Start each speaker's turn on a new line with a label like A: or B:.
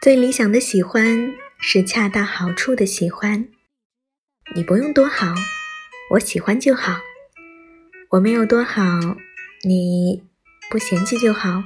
A: 最理想的喜欢是恰到好处的喜欢。你不用多好我喜欢就好。我没有多好你不嫌弃就好。